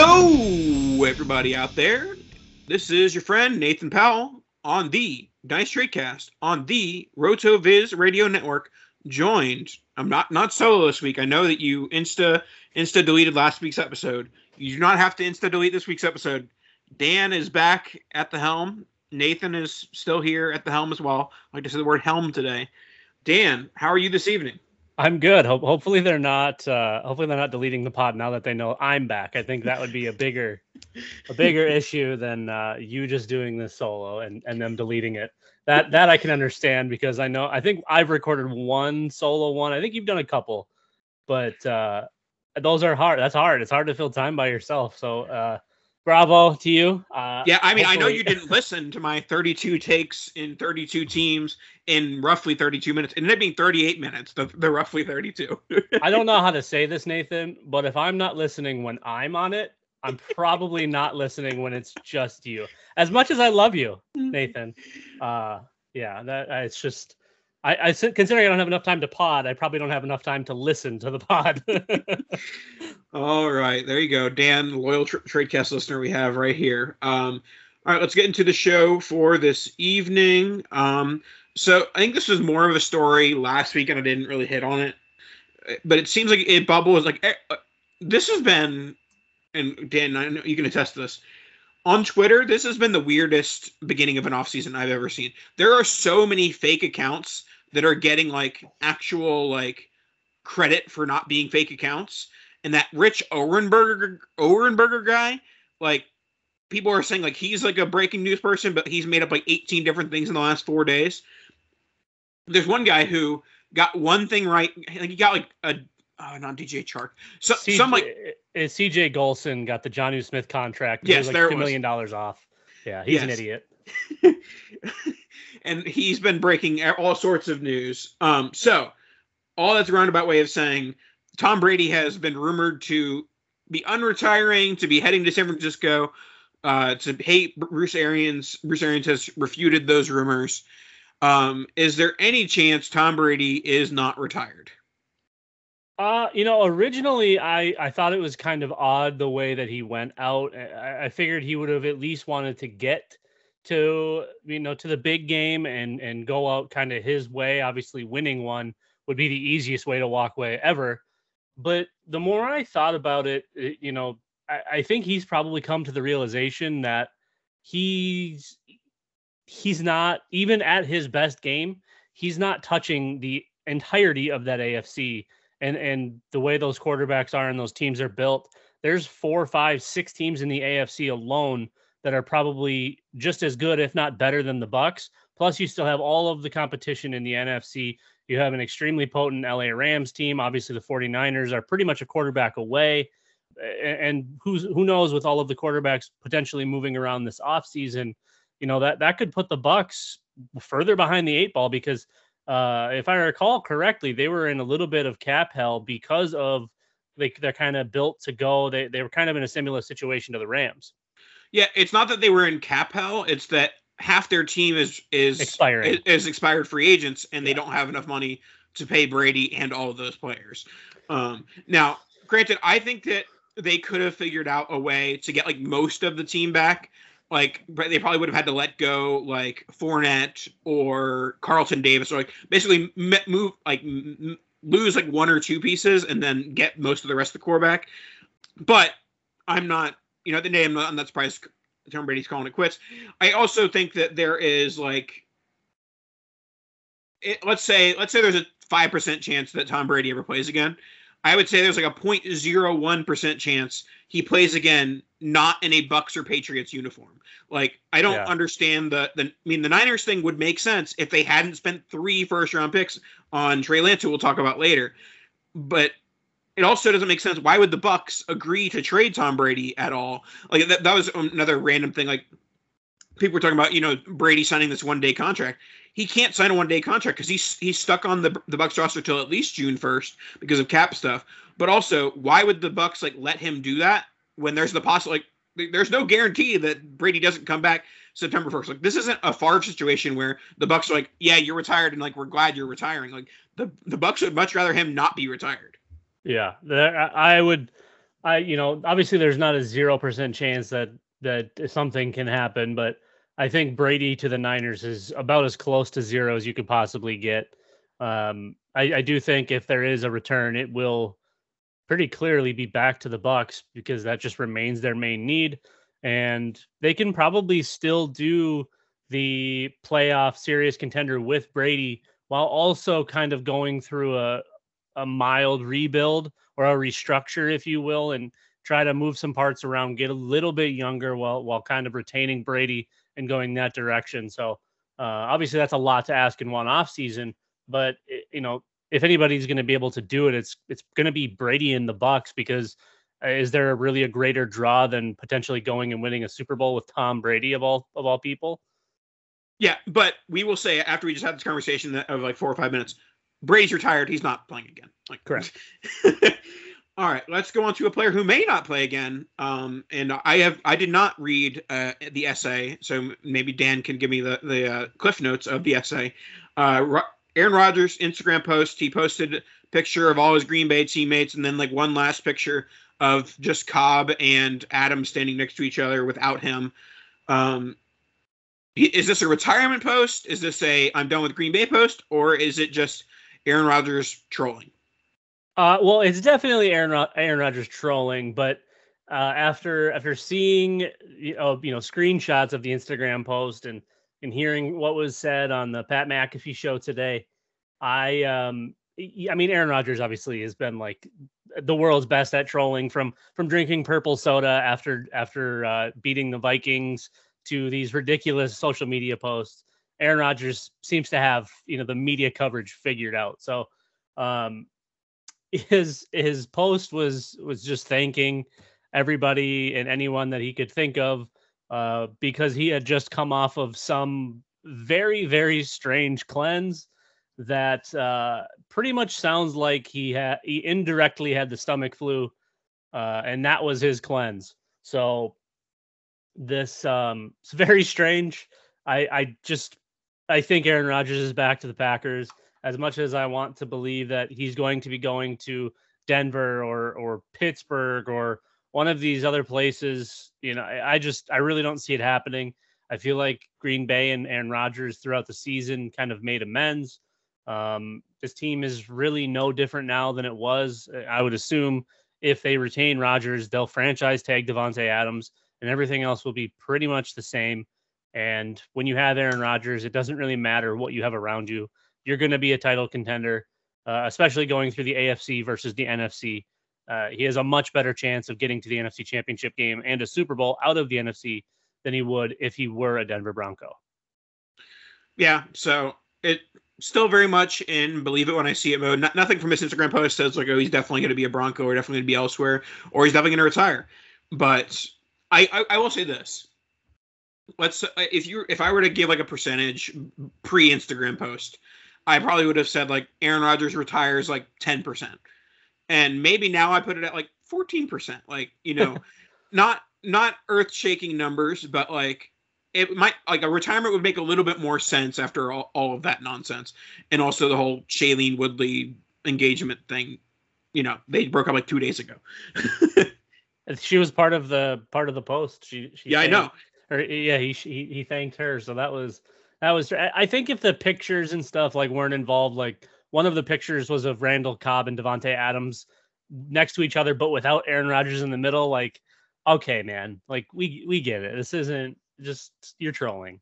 Hello, everybody out there. This is your friend Nathan Powell on the Dice Tradecast on the RotoViz Radio Network. Joined, I'm not not solo this week. I know that you insta insta deleted last week's episode. You do not have to insta delete this week's episode. Dan is back at the helm. Nathan is still here at the helm as well. I like to say the word helm today. Dan, how are you this evening? I'm good. Ho- hopefully they're not. Uh, hopefully they're not deleting the pod now that they know I'm back. I think that would be a bigger, a bigger issue than uh, you just doing this solo and and them deleting it. That that I can understand because I know. I think I've recorded one solo one. I think you've done a couple, but uh, those are hard. That's hard. It's hard to fill time by yourself. So uh, bravo to you. Uh, Yeah, I mean, I know you didn't listen to my 32 takes in 32 teams in roughly 32 minutes. It ended up being 38 minutes. The, the roughly 32. I don't know how to say this, Nathan, but if I'm not listening when I'm on it, I'm probably not listening when it's just you. As much as I love you, Nathan, uh, yeah, that uh, it's just. I, I considering I don't have enough time to pod, I probably don't have enough time to listen to the pod. All right, there you go, Dan, loyal tr- Tradecast listener we have right here. Um, all right, let's get into the show for this evening. Um, so I think this was more of a story last week, and I didn't really hit on it, but it seems like it bubbles like eh, uh, this has been, and Dan, I know you can attest to this. On Twitter, this has been the weirdest beginning of an offseason I've ever seen. There are so many fake accounts that are getting like actual like credit for not being fake accounts and that Rich Ohrnberger Ohrnberger guy, like people are saying like he's like a breaking news person, but he's made up like 18 different things in the last four days. There's one guy who got one thing right. Like he got like a oh, not DJ Chark. So CJ, some like uh, CJ Golson got the Jonnu Smith contract. Yes, like there it two was. million dollars off. Yeah, he's an idiot. and he's been breaking all sorts of news. Um, so all that's a roundabout way of saying Tom Brady has been rumored to be unretiring, to be heading to San Francisco, uh, to hate Bruce Arians. Bruce Arians has refuted those rumors. Um, is there any chance Tom Brady is not retired? Uh, you know, originally I I thought it was kind of odd the way that he went out. I, I figured he would have at least wanted to get to you know to the big game and and go out kind of his way. Obviously, winning one would be the easiest way to walk away ever. But the more I thought about it, you know, I, I think he's probably come to the realization that he's he's not even at his best game. He's not touching the entirety of that AFC and and the way those quarterbacks are and those teams are built, there's four, five, six teams in the AFC alone that are probably just as good, if not better, than the Bucs. Plus, you still have all of the competition in the NFC. You have an extremely potent LA Rams team. Obviously, the 49ers are pretty much a quarterback away. And who's who knows with all of the quarterbacks potentially moving around this offseason, you know that that could put the Bucs further behind the eight ball because uh, if I recall correctly, they were in a little bit of cap hell because of they they're kind of built to go. They they were kind of in a similar situation to the Rams. Yeah, it's not that they were in cap hell; it's that half their team is is Expiring. is, is expired free agents, and they don't have enough money to pay Brady and all of those players. Um, now, granted, I think that they could have figured out a way to get like most of the team back. Like they probably would have had to let go like Fournette or Carlton Davis, or like basically m- move like m- lose like one or two pieces and then get most of the rest of the core back. But I'm not, you know, at the end of the day, I'm not, I'm not surprised Tom Brady's calling it quits. I also think that there is like, it, let's say, let's say there's a five percent chance that Tom Brady ever plays again. I would say there's like a 0.01 percent chance he plays again, not in a Bucs or Patriots uniform. Like I don't Yeah. understand the the. I mean, the Niners thing would make sense if they hadn't spent three first round picks on Trey Lance, who we'll talk about later. But it also doesn't make sense. Why would the Bucs agree to trade Tom Brady at all? Like that, that was another random thing. Like people were talking about, you know, Brady signing this one day contract. He can't sign a one day contract because he's he's stuck on the the Bucs roster till at least June first because of cap stuff. But also, why would the Bucs like let him do that when there's the possible like there's no guarantee that Brady doesn't come back September first. Like this isn't a Favre situation where the Bucs are like, yeah, you're retired and like we're glad you're retiring. Like the the Bucs would much rather him not be retired. Yeah, there, I would, I you know, obviously there's not a zero percent chance that that something can happen, but I think Brady to the Niners is about as close to zero as you could possibly get. Um, I, I do think if there is a return, it will pretty clearly be back to the Bucs because that just remains their main need, and they can probably still do the playoff serious contender with Brady while also kind of going through a a mild rebuild or a restructure, if you will, and try to move some parts around, get a little bit younger while while kind of retaining Brady and going that direction. So uh, obviously that's a lot to ask in one off season, but i- you know if anybody's going to be able to do it, it's it's going to be Brady in the Bucs because uh, is there really a greater draw than potentially going and winning a Super Bowl with Tom Brady of all of all people? Yeah, but we will say after we just had this conversation of like four or five minutes, Brady's retired. He's not playing again. Like Correct. All right, let's go on to a player who may not play again. Um, and I have I did not read uh, the essay, so maybe Dan can give me the the uh, cliff notes of the essay. Uh, Ro- Aaron Rodgers Instagram post. He posted a picture of all his Green Bay teammates, and then like one last picture of just Cobb and Adam standing next to each other without him. Um, is this a retirement post? Is this a I'm done with Green Bay post, or is it just Aaron Rodgers trolling? Uh, well, it's definitely Aaron Aaron Rodgers trolling, but uh, after after seeing you know, you know screenshots of the Instagram post and and hearing what was said on the Pat McAfee show today, I um I mean Aaron Rodgers obviously has been like the world's best at trolling from from drinking purple soda after after uh, beating the Vikings to these ridiculous social media posts. Aaron Rodgers seems to have you know the media coverage figured out. So um his his post was was just thanking everybody and anyone that he could think of uh because he had just come off of some very very strange cleanse that uh pretty much sounds like he had he indirectly had the stomach flu uh and that was his cleanse so this um it's very strange i i just i think aaron rodgers is back to the packers as much as I want to believe that he's going to be going to Denver or or Pittsburgh or one of these other places, you know, I, I just I really don't see it happening. I feel like Green Bay and Aaron Rodgers throughout the season kind of made amends. Um, this team is really no different now than it was. Uh, I would assume if they retain Rodgers, they'll franchise tag Davante Adams, and everything else will be pretty much the same. And when you have Aaron Rodgers, it doesn't really matter what you have around you you're going to be a title contender, uh, especially going through the AFC versus the NFC. Uh, he has a much better chance of getting to the NFC Championship game and a Super Bowl out of the NFC than he would if he were a Denver Bronco. Yeah, so it still very much in believe it when I see it mode. Not, nothing from his Instagram post says like, oh, he's definitely going to be a Bronco or definitely going to be elsewhere or he's definitely going to retire. But I, I, I will say this: let's uh, if you if I were to give like a percentage pre Instagram post, I probably would have said like Aaron Rodgers retires like ten percent, and maybe now I put it at like fourteen percent. Like you know, not not earth shaking numbers, but like it might like a retirement would make a little bit more sense after all, all of that nonsense, and also the whole Shailene Woodley engagement thing. You know, they broke up like two days ago. she was part of the part of the post. She, she yeah, I know. Or yeah, he, he he thanked her. So that was that was. I think if the pictures and stuff like weren't involved, like one of the pictures was of Randall Cobb and Davante Adams next to each other, but without Aaron Rodgers in the middle. Like, okay, man, like we we get it. This isn't just you're trolling.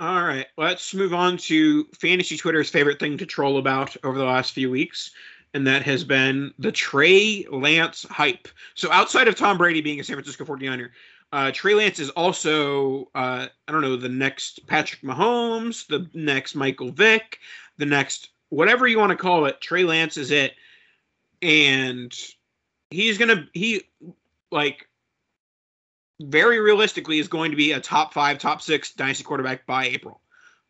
All right, let's move on to fantasy Twitter's favorite thing to troll about over the last few weeks, and that has been the Trey Lance hype. So outside of Tom Brady being a San Francisco 49er, uh, Trey Lance is also, uh, I don't know, the next Patrick Mahomes, the next Michael Vick, the next whatever you want to call it. Trey Lance is it, and he's gonna he like very realistically is going to be a top five, top six dynasty quarterback by April,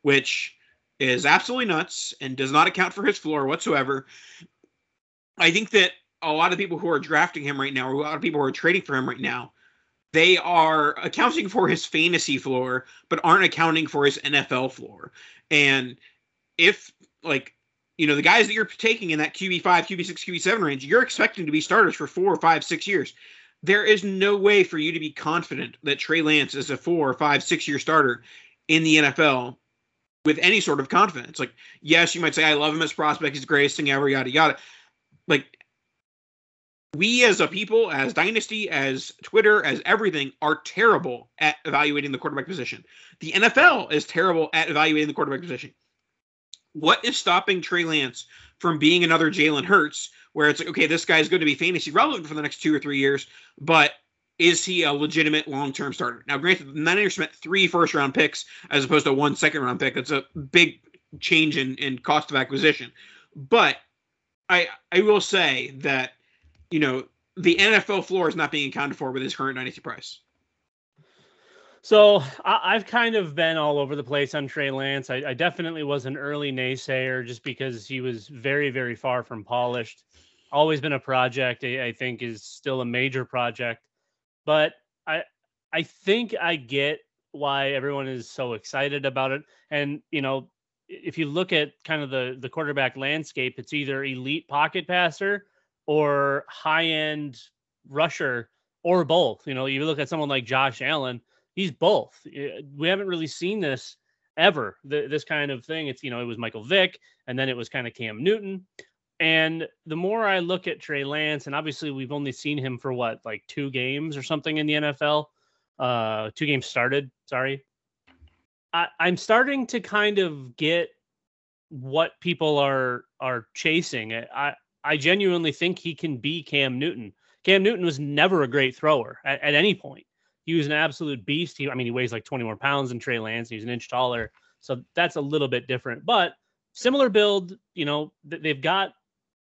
which is absolutely nuts and does not account for his floor whatsoever. I think that a lot of people who are drafting him right now, or a lot of people who are trading for him right now, they are accounting for his fantasy floor, but aren't accounting for his NFL floor. And if like you know the guys that you're taking in that QB five, QB six, QB seven range, you're expecting to be starters for four five, six years. There is no way for you to be confident that Trey Lance is a four five, six year starter in the NFL with any sort of confidence. Like, yes, you might say, I love him as a prospect, he's the greatest thing ever, yada yada. Like we as a people, as Dynasty, as Twitter, as everything, are terrible at evaluating the quarterback position. The NFL is terrible at evaluating the quarterback position. What is stopping Trey Lance from being another Jalen Hurts, where it's like, okay, this guy's going to be fantasy relevant for the next two or three years, but is he a legitimate long term starter? Now, granted, the Niners spent three first round picks as opposed to one second round pick. That's a big change in, in cost of acquisition. But I I will say that you know, the NFL floor is not being accounted for with his current dynasty price. So I, have kind of been all over the place on Trey Lance. I, I, definitely was an early naysayer just because he was very, very far from polished. Always been a project. I, I think is still a major project, but I I think I get why everyone is so excited about it. And you know, if you look at kind of the the quarterback landscape, it's either elite pocket passer or high end rusher or both. You know, you look at someone like Josh Allen, he's both. We haven't really seen this ever, this kind of thing. It's, you know, it was Michael Vick and then it was kind of Cam Newton. And the more I look at Trey Lance, and obviously we've only seen him for what, like two games or something in the NFL, uh, two games started, sorry. I, I'm starting to kind of get what people are are chasing. I I genuinely think he can be Cam Newton. Cam Newton was never a great thrower at, at any point. He was an absolute beast. He, I mean, he weighs like 20 more pounds than Trey Lance. He's an inch taller. So that's a little bit different, but similar build. You know, they've got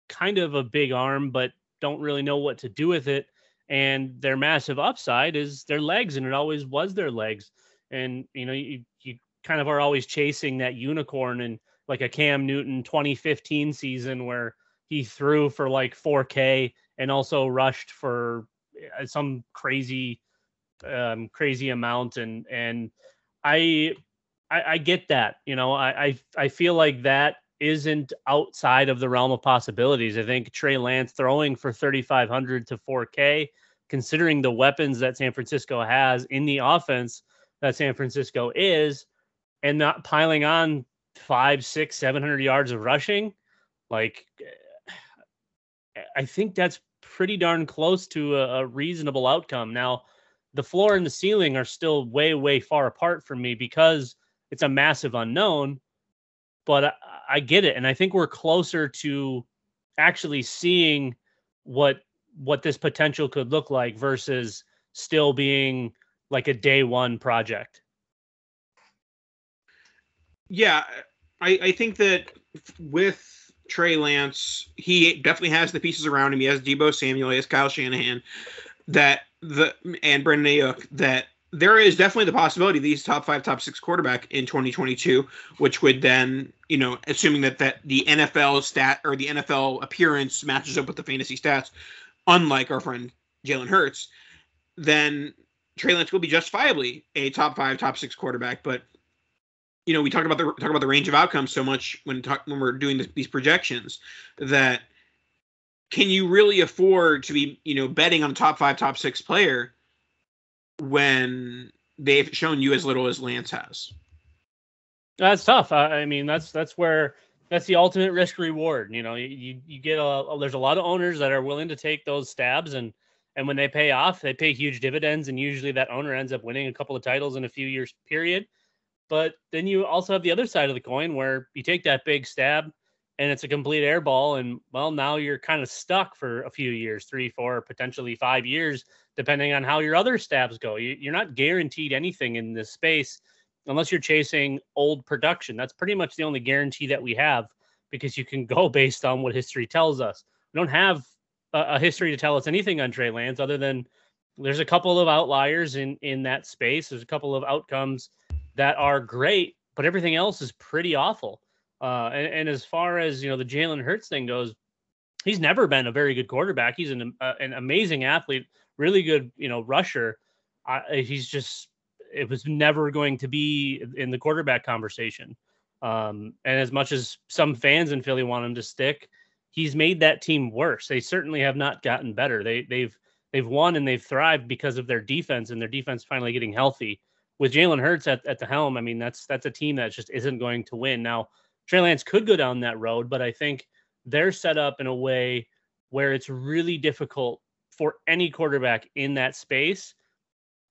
kind of a big arm, but don't really know what to do with it. And their massive upside is their legs, and it always was their legs. And you know, you, you kind of are always chasing that unicorn and like a Cam Newton 2015 season where he threw for like 4K and also rushed for uh, some crazy, um, crazy amount. And and I, I, I get that. You know, I, I I feel like that isn't outside of the realm of possibilities. I think Trey Lance throwing for 3,500 to 4K, considering the weapons that San Francisco has in the offense that San Francisco is, and not piling on five, yards of rushing, like I think that's pretty darn close to a, a, reasonable outcome. Now, the floor and the ceiling are still way, way far apart from me because it's a massive unknown. But I, I get it, and I think we're closer to actually seeing what what this potential could look like versus still being like a day one project. Yeah, I, I think that with Trey Lance, he definitely has the pieces around him. He has Deebo Samuel, he has Kyle Shanahan, that the and Brandon Aiyuk that there is definitely the possibility these top five, top six quarterback in 2022, which would then, you know, assuming that that the NFL stat or the NFL appearance matches up with the fantasy stats, unlike our friend Jalen Hurts, then Trey Lance will be justifiably a top five, top six quarterback. But you know, we talk about the talk about the range of outcomes so much when talk, when we're doing these projections that can you really afford to be you know betting on a top five, top six player when they've shown you as little as Lance has? That's tough. I, I mean, that's that's where that's the ultimate risk reward. You know, you you get a there's a lot of owners that are willing to take those stabs and and when they pay off, they pay huge dividends and usually that owner ends up winning a couple of titles in a few years period. But then you also have the other side of the coin where you take that big stab and it's a complete airball and well now you're kind of stuck for a few years, 3, 4, potentially 5 years depending on how your other stabs go. You, you're not guaranteed anything in this space unless you're chasing old production. That's pretty much the only guarantee that we have because you can go based on what history tells us. We don't have a, history to tell us anything on Trey Lance other than there's a couple of outliers in in that space. There's a couple of outcomes that are great, but everything else is pretty awful. Uh, and, and as far as you know, the Jalen Hurts thing goes, he's never been a very good quarterback. He's an uh, an amazing athlete, really good, you know, rusher. He's just it was never going to be in the quarterback conversation. Um, and as much as some fans in Philly want him to stick, he's made that team worse. They certainly have not gotten better. They they've they've won and they've thrived because of their defense and their defense finally getting healthy. With Jalen Hurts at, at the helm, I mean that's that's a team that just isn't going to win. Now, Trey Lance could go down that road, but I think they're set up in a way where it's really difficult for any quarterback in that space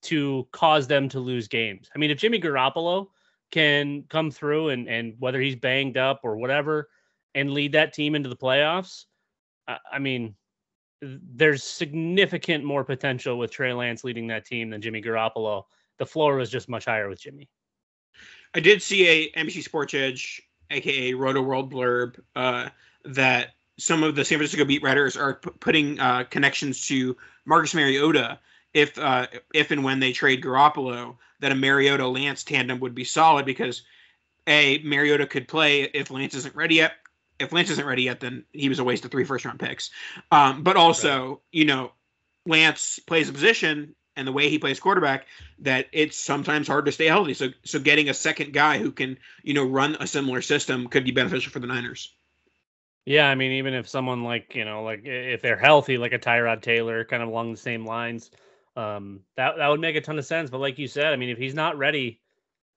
to cause them to lose games. I mean, if Jimmy Garoppolo can come through and and whether he's banged up or whatever and lead that team into the playoffs, I, I mean, there's significant more potential with Trey Lance leading that team than Jimmy Garoppolo. The floor was just much higher with Jimmy. I did see a NBC Sports Edge, aka Roto World blurb, uh, that some of the San Francisco beat writers are p- putting uh, connections to Marcus Mariota if uh, if and when they trade Garoppolo, that a Mariota Lance tandem would be solid because a Mariota could play if Lance isn't ready yet. If Lance isn't ready yet, then he was a waste of three first round picks. Um, but also, right. you know, Lance plays a position and the way he plays quarterback that it's sometimes hard to stay healthy. So so getting a second guy who can, you know, run a similar system could be beneficial for the Niners. Yeah, I mean, even if someone like, you know, like if they're healthy, like a Tyrod Taylor, kind of along the same lines, um, that that would make a ton of sense. But like you said, I mean, if he's not ready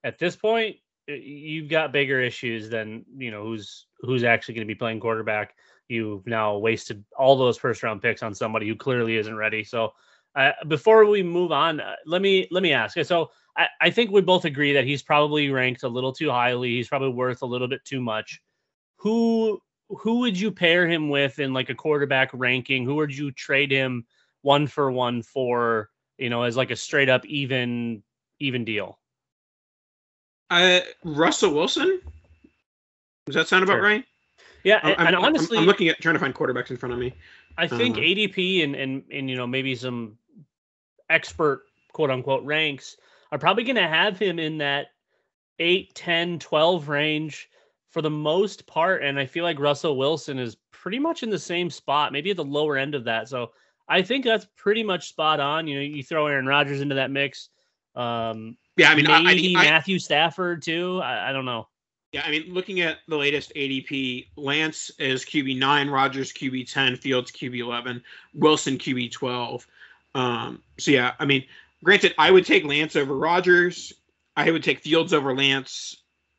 at this point, you've got bigger issues than you know who's who's actually going to be playing quarterback. You've now wasted all those first round picks on somebody who clearly isn't ready. So uh, before we move on, uh, let me let me ask. So I, I think we both agree that he's probably ranked a little too highly. He's probably worth a little bit too much. Who who would you pair him with in like a quarterback ranking? Who would you trade him one for one for you know, as like a straight up even even deal. Uh, Russell Wilson. Does that sound about sure. right? Yeah, I'm, and, I'm, honestly, I'm, I'm, looking at trying to find quarterbacks in front of me. I think uh, ADP and and and you know maybe some expert quote unquote ranks are probably going to have him in that 8, 10, 12 range for the most part. And I feel like Russell Wilson is pretty much in the same spot, maybe at the lower end of that. So I think that's pretty much spot on. You know, you throw Aaron Rodgers into that mix. Um, yeah, I mean, maybe I, I, Matthew Stafford too. I, I, don't know. Yeah, I mean, looking at the latest ADP, Lance is QB nine, Rodgers QB ten, Fields QB eleven, Wilson QB twelve. Um, so yeah, I mean, granted, I would take Lance over Rodgers. I would take Fields over Lance,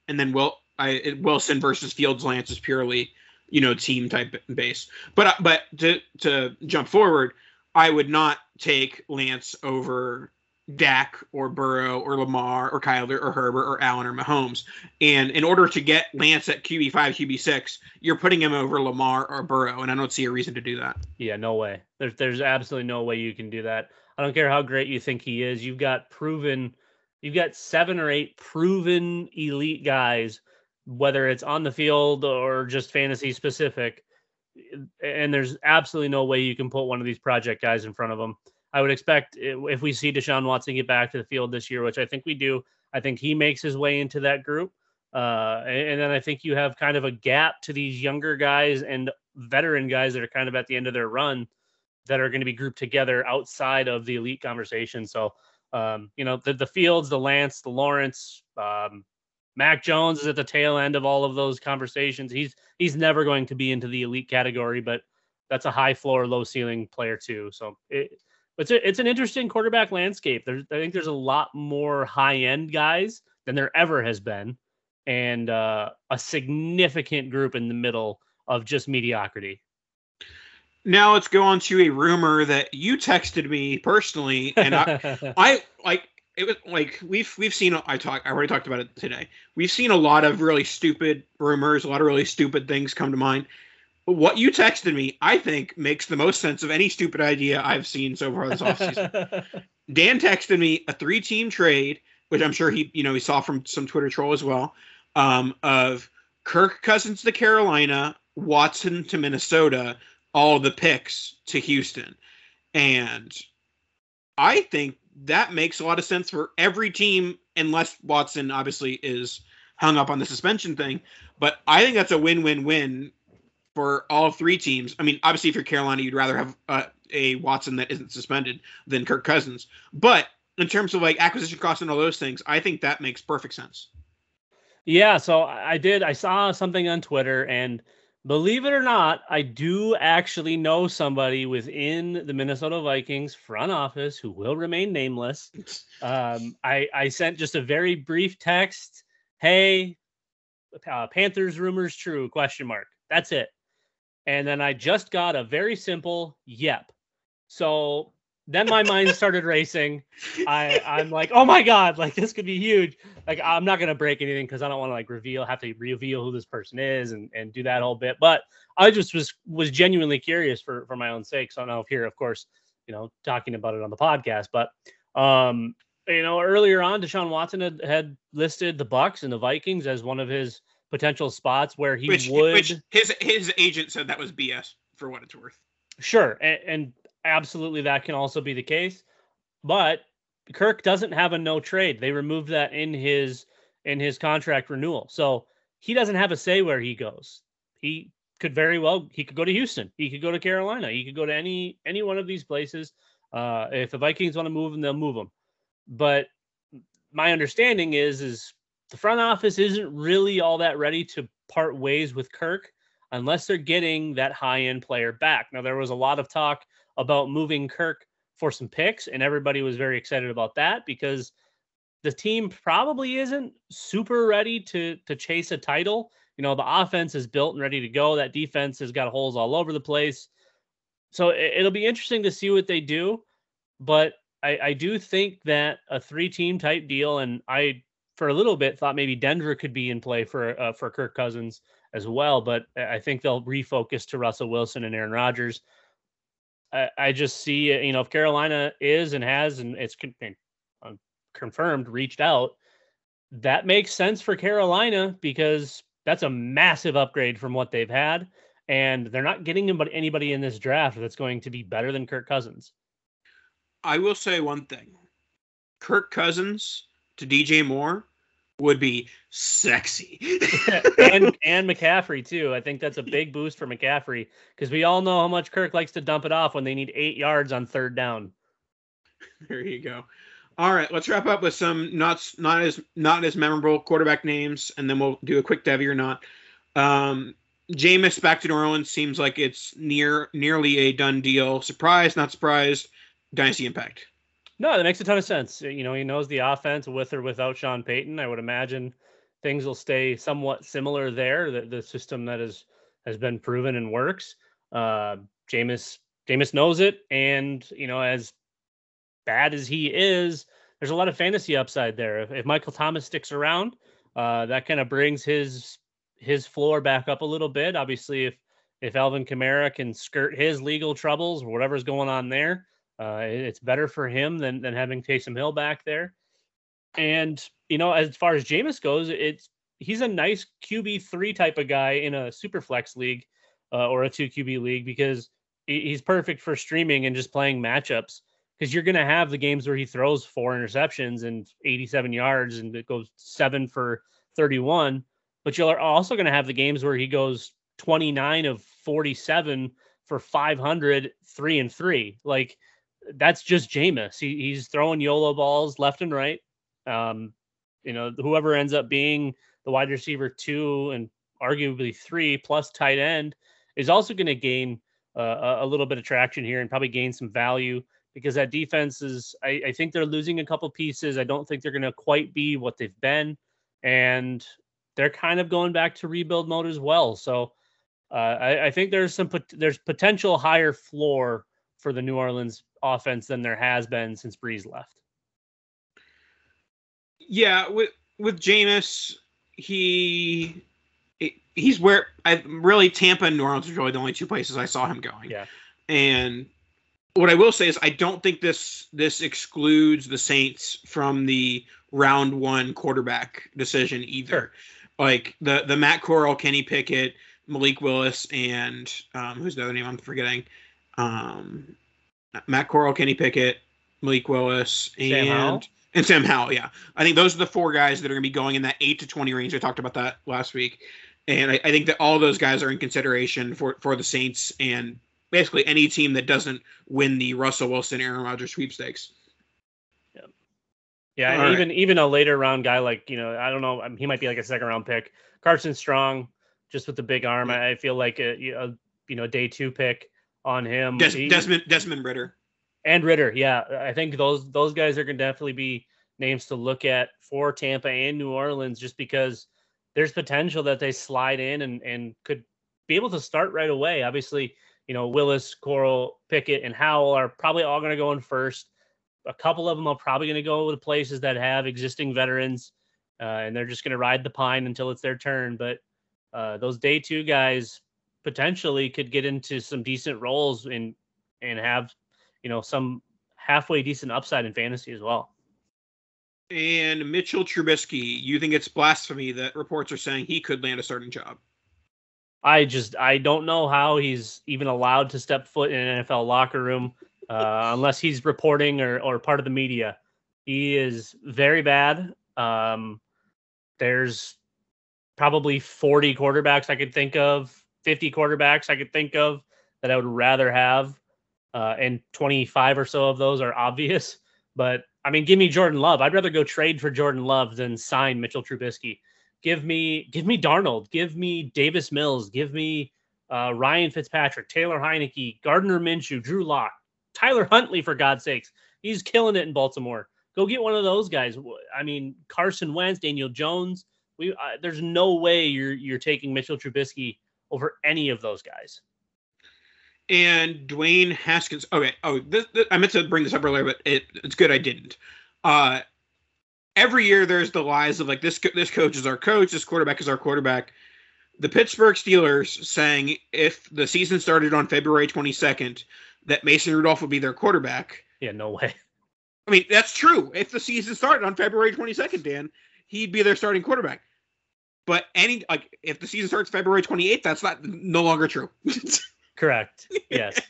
and then Will I, Wilson versus Fields Lance is purely you know team type base. But uh, but to to jump forward, I would not take Lance over Dak or Burrow or Lamar or Kyler or Herbert or Allen or Mahomes. And in order to get Lance at QB five, QB six, you're putting him over Lamar or Burrow, and I don't see a reason to do that. Yeah, no way. There's there's absolutely no way you can do that. I don't care how great you think he is. You've got proven, you've got seven or eight proven elite guys whether it's on the field or just fantasy specific. And there's absolutely no way you can put one of these project guys in front of them. I would expect if we see Deshaun Watson get back to the field this year, which I think we do, I think he makes his way into that group. Uh, and, and then I think you have kind of a gap to these younger guys and veteran guys that are kind of at the end of their run that are going to be grouped together outside of the elite conversation. So, um, you know, the, the Fields, the Lance, the Lawrence, um, Mac Jones is at the tail end of all of those conversations. He's he's never going to be into the elite category, but that's a high floor, low ceiling player too. So it, it's a, it's an interesting quarterback landscape. There's I think there's a lot more high end guys than there ever has been, and uh, a significant group in the middle of just mediocrity. Now let's go on to a rumor that you texted me personally, and I, I like it was like we've we've seen. I talk. I already talked about it today. We've seen a lot of really stupid rumors, a lot of really stupid things come to mind. What you texted me, I think, makes the most sense of any stupid idea I've seen so far this offseason. Dan texted me a three-team trade, which I'm sure he, you know, he saw from some Twitter troll as well, um, of Kirk Cousins to Carolina, Watson to Minnesota, all the picks to Houston. And I think that makes a lot of sense for every team, unless Watson obviously is hung up on the suspension thing. But I think that's a win win win for all three teams. I mean, obviously, if you're Carolina, you'd rather have uh, a Watson that isn't suspended than Kirk Cousins. But in terms of like acquisition costs and all those things, I think that makes perfect sense. Yeah, so I did. I saw something on Twitter, and believe it or not, I do actually know somebody within the Minnesota Vikings front office who will remain nameless. Um, I, I sent just a very brief text. Hey, uh, Panthers rumors true? Question mark. That's it. And then I just got a very simple yep. So then my mind started racing. I I'm like, oh my god, like this could be huge. Like I'm not gonna break anything because I don't want to like reveal, have to reveal who this person is and and do that whole bit. But I just was was genuinely curious for for my own sake. So now here, of course, you know, talking about it on the podcast. But um, you know, earlier on, Deshaun Watson had, had listed the Bucs and the Vikings as one of his potential spots where he which, would. Which his his agent said that was BS for what it's worth. Sure, and, and absolutely that can also be the case. But Kirk doesn't have a no trade. They removed that in his in his contract renewal. So he doesn't have a say where he goes. He could very well he could go to Houston. He could go to Carolina. He could go to any any one of these places. Uh, if the Vikings want to move him, they'll move him. But my understanding is is the front office isn't really all that ready to part ways with Kirk unless they're getting that high end player back. Now there was a lot of talk about moving Kirk for some picks, and everybody was very excited about that because the team probably isn't super ready to to chase a title. You know, the offense is built and ready to go. That defense has got holes all over the place. So it, will be interesting to see what they do. But I, I do think that a three team type deal, and I for a little bit thought maybe Denver could be in play for uh, for Kirk Cousins as well. But I think they'll refocus to Russell Wilson and Aaron Rodgers. I, I just see, you know, if Carolina is and has, and it's con- confirmed, reached out, that makes sense for Carolina because that's a massive upgrade from what they've had. And they're not getting anybody in this draft that's going to be better than Kirk Cousins. I will say one thing Kirk Cousins to DJ Moore would be sexy. and and McCaffrey too. I think that's a big boost for McCaffrey because we all know how much Kirk likes to dump it off when they need eight yards on third down. There you go. All right, let's wrap up with some not not as not as memorable quarterback names, and then we'll do a quick devy or not. Um, Jameis back to New Orleans seems like it's near nearly a done deal. Surprised, not surprised. Dynasty impact. No, that makes a ton of sense. You know, he knows the offense with or without Sean Payton. I would imagine things will stay somewhat similar there. The, the system that has has been proven and works. Uh, Jameis Jameis knows it, and you know, as bad as he is, there's a lot of fantasy upside there. If, if Michael Thomas sticks around, uh, that kind of brings his his floor back up a little bit. Obviously, if if Alvin Kamara can skirt his legal troubles or whatever's going on there, uh, it's better for him than than having Taysom Hill back there. And you know, as far as Jameis goes, it's he's a nice QB three type of guy in a super flex league uh, or a two QB league because he's perfect for streaming and just playing matchups. because you're going to have the games where he throws four interceptions and 87 yards and it goes seven for 31. But you're also going to have the games where he goes 29 of 47 for 500, three and three. Like that's just Jameis. He, he's throwing YOLO balls left and right. Um, you know, whoever ends up being the wide receiver two and arguably three plus tight end is also going to gain uh, a little bit of traction here and probably gain some value because that defense is, I, I think they're losing a couple pieces. I don't think they're going to quite be what they've been. And they're kind of going back to rebuild mode as well. So uh, I, I think there's some, there's potential higher floor for the New Orleans offense than there has been since Brees left. Yeah, with with Jameis, he he's where I really Tampa and New Orleans are really the only two places I saw him going. Yeah. And what I will say is I don't think this this excludes the Saints from the round one quarterback decision either. Sure. Like the the Matt Corral, Kenny Pickett, Malik Willis, and um, who's the other name I'm forgetting? Um, Matt Corral, Kenny Pickett, Malik Willis, and and Sam Howell. Yeah, I think those are the four guys that are going to be going in that eight to twenty range. I talked about that last week, and I, I think that all those guys are in consideration for for the Saints and basically any team that doesn't win the Russell Wilson Aaron Rodgers sweepstakes. Yeah, yeah, even right. even a later round guy like you know I don't know um, he might be like a second round pick. Carson Strong, just with the big arm, mm. yeah. I feel like a, a you know day two pick on him. Des- he, Desmond Desmond Ridder and Ritter. Yeah, I think those those guys are going to definitely be names to look at for Tampa and New Orleans, just because there's potential that they slide in and and could be able to start right away. Obviously, you know Willis, Corral, Pickett, and Howell are probably all going to go in first. A couple of them are probably going to go to places that have existing veterans, uh, and they're just going to ride the pine until it's their turn. But uh, those day two guys potentially could get into some decent roles and and have you know some halfway decent upside in fantasy as well. And Mitchell Trubisky, you think it's blasphemy that reports are saying he could land a starting job? I just I don't know how he's even allowed to step foot in an NFL locker room uh, unless he's reporting or or part of the media. He is very bad. Um, there's probably 40 quarterbacks I could think of, 50 quarterbacks I could think of that I would rather have uh, and 25 or so of those are obvious. But I mean, give me Jordan Love. I'd rather go trade for Jordan Love than sign Mitchell Trubisky. Give me, give me Darnold. Give me Davis Mills. Give me uh, Ryan Fitzpatrick, Taylor Heinicke, Gardner Minshew, Drew Lock, Tyler Huntley. For God's sakes, he's killing it in Baltimore. Go get one of those guys. I mean, Carson Wentz, Daniel Jones. We uh, there's no way you're you're taking Mitchell Trubisky over any of those guys and Dwayne Haskins. Okay. Oh, this, this, I meant to bring this up earlier, but it, it's good I didn't. Uh, every year there's the lies of like this this coach is our coach, this quarterback is our quarterback. The Pittsburgh Steelers saying if the season started on February 22nd that Mason Rudolph would be their quarterback. Yeah, no way. I mean, that's true. If the season started on February 22nd, Dan, he'd be their starting quarterback. But any like if the season starts February 28th, that's not no longer true. Correct. Yes.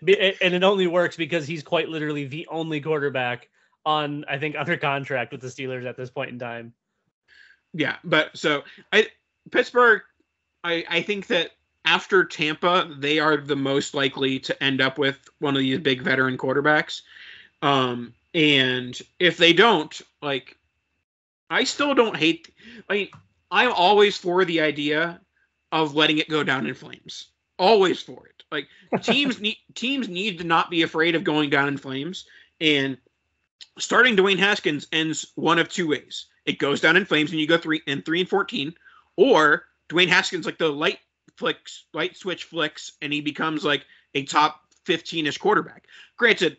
and it only works because he's quite literally the only quarterback on, I think, under contract with the Steelers at this point in time. Yeah, but so I Pittsburgh, I I think that after Tampa, they are the most likely to end up with one of these big veteran quarterbacks. Um, and if they don't, like, I still don't hate. I mean, I'm always for the idea of letting it go down in flames always for it. Like teams need teams need to not be afraid of going down in flames. And starting Dwayne Haskins ends one of two ways. It goes down in flames and you go three and three and fourteen, or Dwayne Haskins like the light flicks, light switch flicks, and he becomes like a top 15-ish quarterback. Granted,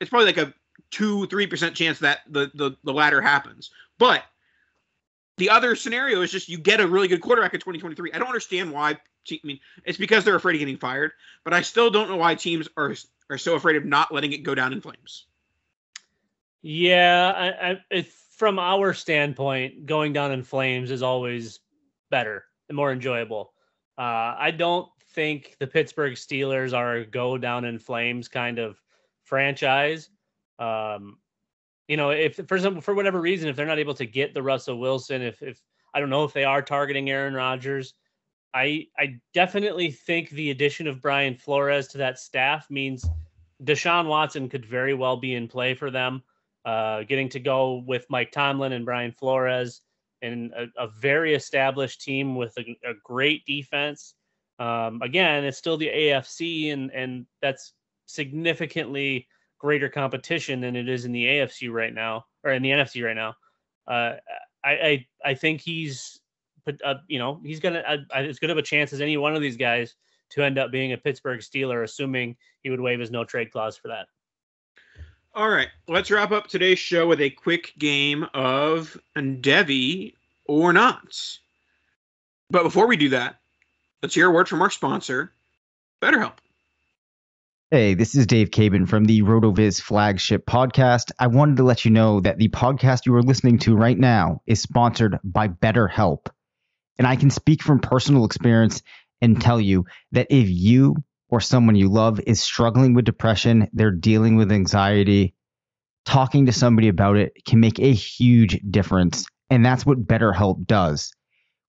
it's probably like a two, three percent chance that the, the the latter happens. But the other scenario is just you get a really good quarterback in 2023. I don't understand why I mean, it's because they're afraid of getting fired, but I still don't know why teams are are so afraid of not letting it go down in flames. Yeah, I, I, it, from our standpoint, going down in flames is always better and more enjoyable. Uh, I don't think the Pittsburgh Steelers are a go down in flames kind of franchise. Um, you know, if for some for whatever reason, if they're not able to get the Russell Wilson, if if I don't know if they are targeting Aaron Rodgers, I I definitely think the addition of Brian Flores to that staff means Deshaun Watson could very well be in play for them. Uh, getting to go with Mike Tomlin and Brian Flores and a, a very established team with a, a great defense. Um, again, it's still the AFC, and and that's significantly greater competition than it is in the AFC right now or in the NFC right now. Uh, I, I I think he's, uh, you know, he's gonna uh, as good of a chance as any one of these guys to end up being a Pittsburgh Steeler, assuming he would waive his no trade clause for that. All right, let's wrap up today's show with a quick game of Devy or not. But before we do that, let's hear a word from our sponsor, BetterHelp. Hey, this is Dave Cabin from the RotoViz flagship podcast. I wanted to let you know that the podcast you are listening to right now is sponsored by BetterHelp. And I can speak from personal experience and tell you that if you or someone you love is struggling with depression, they're dealing with anxiety, talking to somebody about it can make a huge difference. And that's what BetterHelp does.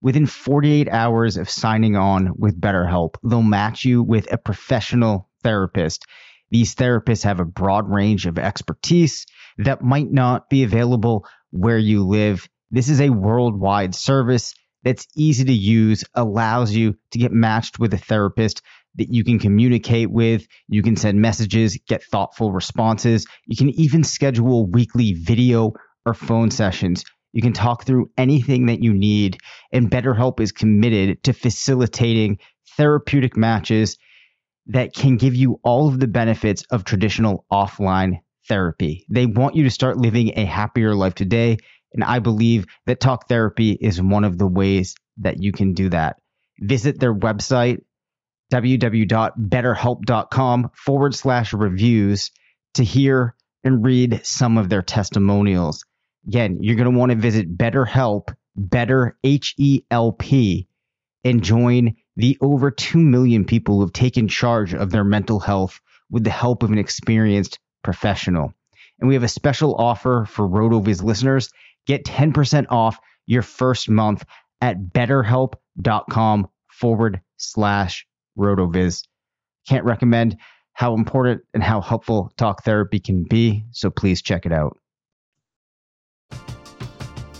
Within 48 hours of signing on with BetterHelp, they'll match you with a professional therapist. These therapists have a broad range of expertise that might not be available where you live. This is a worldwide service that's easy to use, allows you to get matched with a therapist that you can communicate with. You can send messages, get thoughtful responses. You can even schedule weekly video or phone sessions. You can talk through anything that you need. And BetterHelp is committed to facilitating therapeutic matches that can give you all of the benefits of traditional offline therapy. They want you to start living a happier life today. And I believe that talk therapy is one of the ways that you can do that. Visit their website, www.betterhelp.com forward slash reviews to hear and read some of their testimonials. Again, you're going to want to visit BetterHelp, Better H E L P, and join the over 2 million people who have taken charge of their mental health with the help of an experienced professional. And we have a special offer for RotoViz listeners. Get 10% off your first month at betterhelp.com forward slash RotoViz. Can't recommend how important and how helpful talk therapy can be, so please check it out.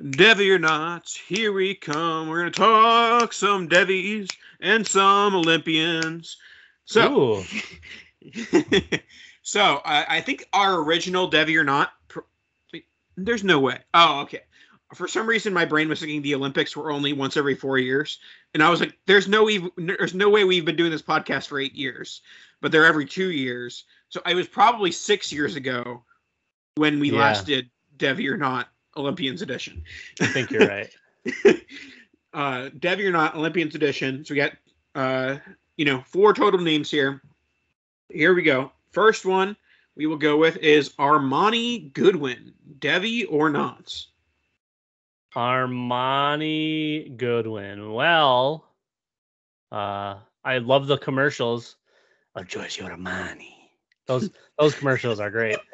Devy or not, here we come. We're gonna talk some Devys and some Olympians. So, so I, I think our original Devy or not. There's no way. Oh, okay. For some reason, my brain was thinking the Olympics were only once every four years, and I was like, "There's no even, there's no way we've been doing this podcast for eight years, but they're every two years." So I was probably six years ago when we Yeah. last did Devy or not Olympians edition. I think you're right. uh Devy or not Olympians edition. So we got uh you know four total names here. Here we go. First one we will go with is Armani Goodwin. Devy or not? Armani Goodwin. Well, uh, I love the commercials of Giorgio Armani. Those those commercials are great.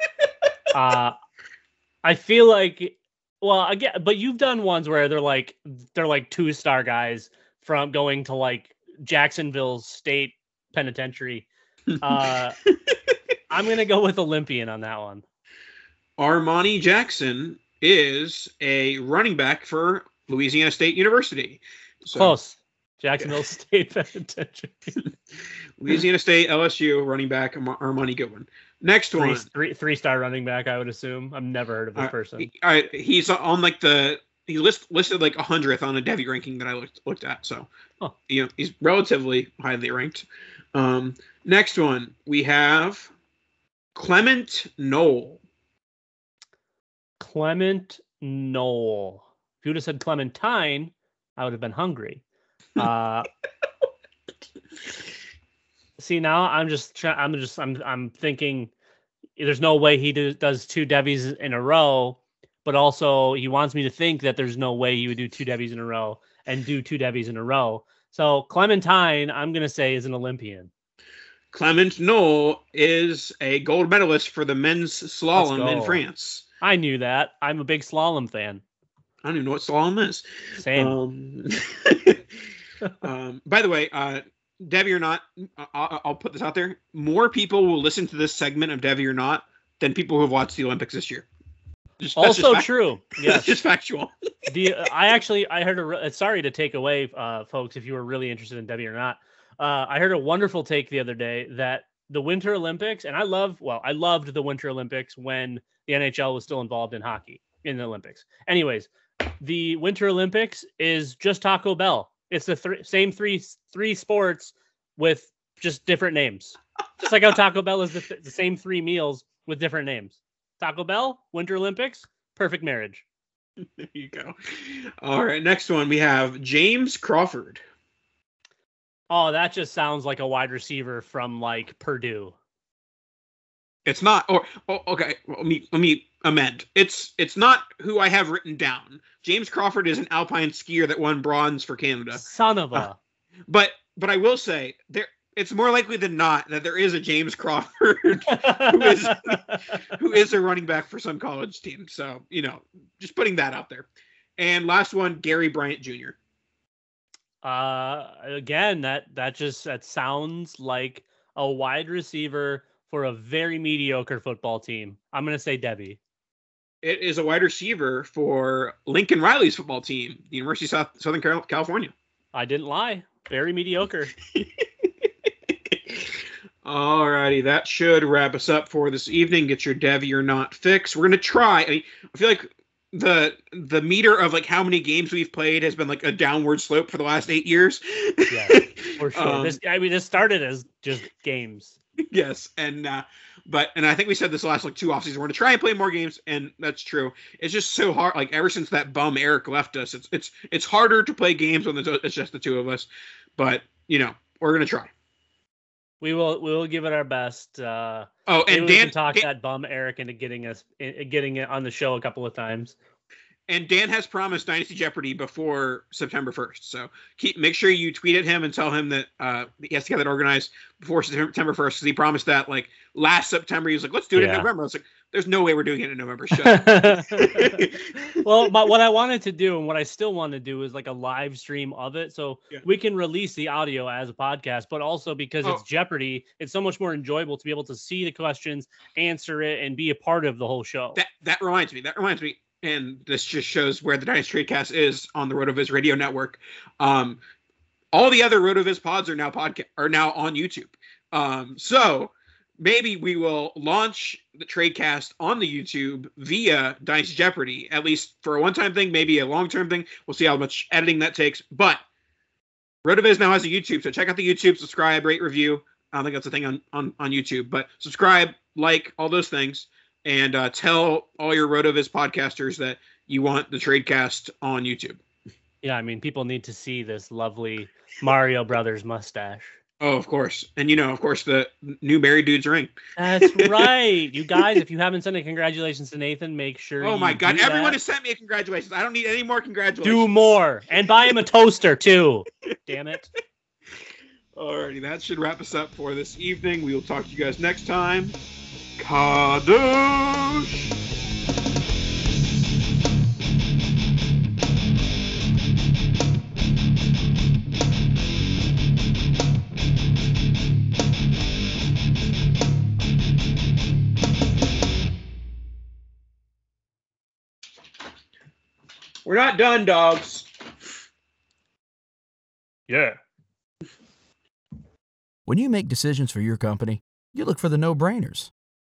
Uh, I feel like, well, again, but you've done ones where they're like they're like two star guys from going to like Jacksonville State Penitentiary. Uh, I'm gonna go with Olympian on that one. Armani Jackson is a running back for Louisiana State University. So Close. Jacksonville State Penitentiary. Louisiana State LSU running back Ar- Armani Goodwin. Next three, one. three, three star running back, I would assume. I've never heard of this person. he's on like the he list, listed like a hundredth on a Devy ranking that I looked looked at. So, Huh. you know, he's relatively highly ranked. Um, next one we have Clement Knoll. Clement Knoll. If you would have said Clementine, I would have been hungry. Uh, see now I'm just try- I'm just I'm I'm thinking there's no way he do, does two Debbie's in a row, but also he wants me to think that there's no way he would do two Debbie's in a row and do two Debbie's in a row. So Clementine, I'm gonna say is an Olympian. Clement Knoll is a gold medalist for the men's slalom in. France. I knew that. I'm a big slalom fan. I don't even know what slalom is. Same. Um, um, by the way, uh, Debbie or not, I- I'll, I'll put this out there. More people will listen to this segment of Debbie or not than people who have watched the Olympics this year. Just, also fact- true. Yes. just factual. the I actually I heard a re- sorry to take away uh folks if you were really interested in Debbie or not. Uh I heard a wonderful take the other day that the Winter Olympics and I love well I loved the Winter Olympics when the NHL was still involved in hockey in the Olympics. Anyways, the Winter Olympics is just Taco Bell. It's the thr same three three sports with just different names. Just like how Taco Bell is the, th- the same three meals with different names. Taco Bell, Winter Olympics, perfect marriage. There you go. All right, next one we have James Crawford. Oh, that just sounds like a wide receiver from like Purdue. It's not, or oh, okay. Let me let me amend. It's it's not who I have written down. James Crawford is an alpine skier that won bronze for Canada. Son of a. Uh, But but I will say there it's more likely than not that there is a James Crawford who is who is a running back for some college team. So, you know, just putting that out there. And last one, Gary Bryant Jr. uh again, that that just that sounds like a wide receiver for a very mediocre football team. I'm gonna say Debbie. It is a wide receiver for Lincoln Riley's football team, the University of South, Southern California. I didn't lie. Very mediocre. Alrighty, that should wrap us up for this evening. Get your Devy or not fix. We're gonna try. I, mean, I feel like the the meter of like how many games we've played has been like a downward slope for the last eight years. Yeah, For sure. Um, this I mean this started as just games. yes, and uh, but and I think we said this last like two offseasons. We're gonna try and play more games, and that's true. It's just so hard. Like ever since that bum Eric left us, it's it's it's harder to play games when it's just the two of us. But you know, we're gonna try. We will we will give it our best. Uh Oh, and we Dan, can talk that bum Eric into getting us getting it on the show a couple of times. And Dan has promised Dynasty Jeopardy before September 1st. So keep make sure you tweet at him and tell him that uh, he has to get that organized before September 1st because he promised that like last September. He was like, let's do it Yeah. in November. I was like, there's no way we're doing it in November. Shut well, but what I wanted to do and what I still want to do is like a live stream of it, so Yeah. we can release the audio as a podcast. But also because it's Oh. Jeopardy, it's so much more enjoyable to be able to see the questions, answer it, and be a part of the whole show. that that reminds me. That reminds me. And this just shows where the Dynasty Tradecast is on the Rotoviz radio network. Um, all the other Rotoviz pods are now podcast are now on YouTube. Um, so maybe we will launch the Tradecast on the YouTube via Dynasty Jeopardy, at least for a one-time thing, maybe a long-term thing. We'll see how much editing that takes. But Rotoviz now has a YouTube, so check out the YouTube, subscribe, rate, review. I don't think that's a thing on, on, on YouTube, but subscribe, like, all those things and uh, tell all your Rotoviz podcasters that you want the Tradecast on YouTube. yeah, I mean, people need to see this lovely Mario Brothers mustache. Oh, of course, and you know, of course, the new married dude's ring. That's right, you guys. If you haven't sent a congratulations to Nathan, make sure. Oh my God! Everyone that. has sent me a congratulations. I don't need any more congratulations. do more and buy him a toaster too. Damn it. Alrighty, that should wrap us up for this evening. We will talk to you guys next time. Kadosh. We're not done, dogs. Yeah. When you make decisions for your company, you look for the no brainers.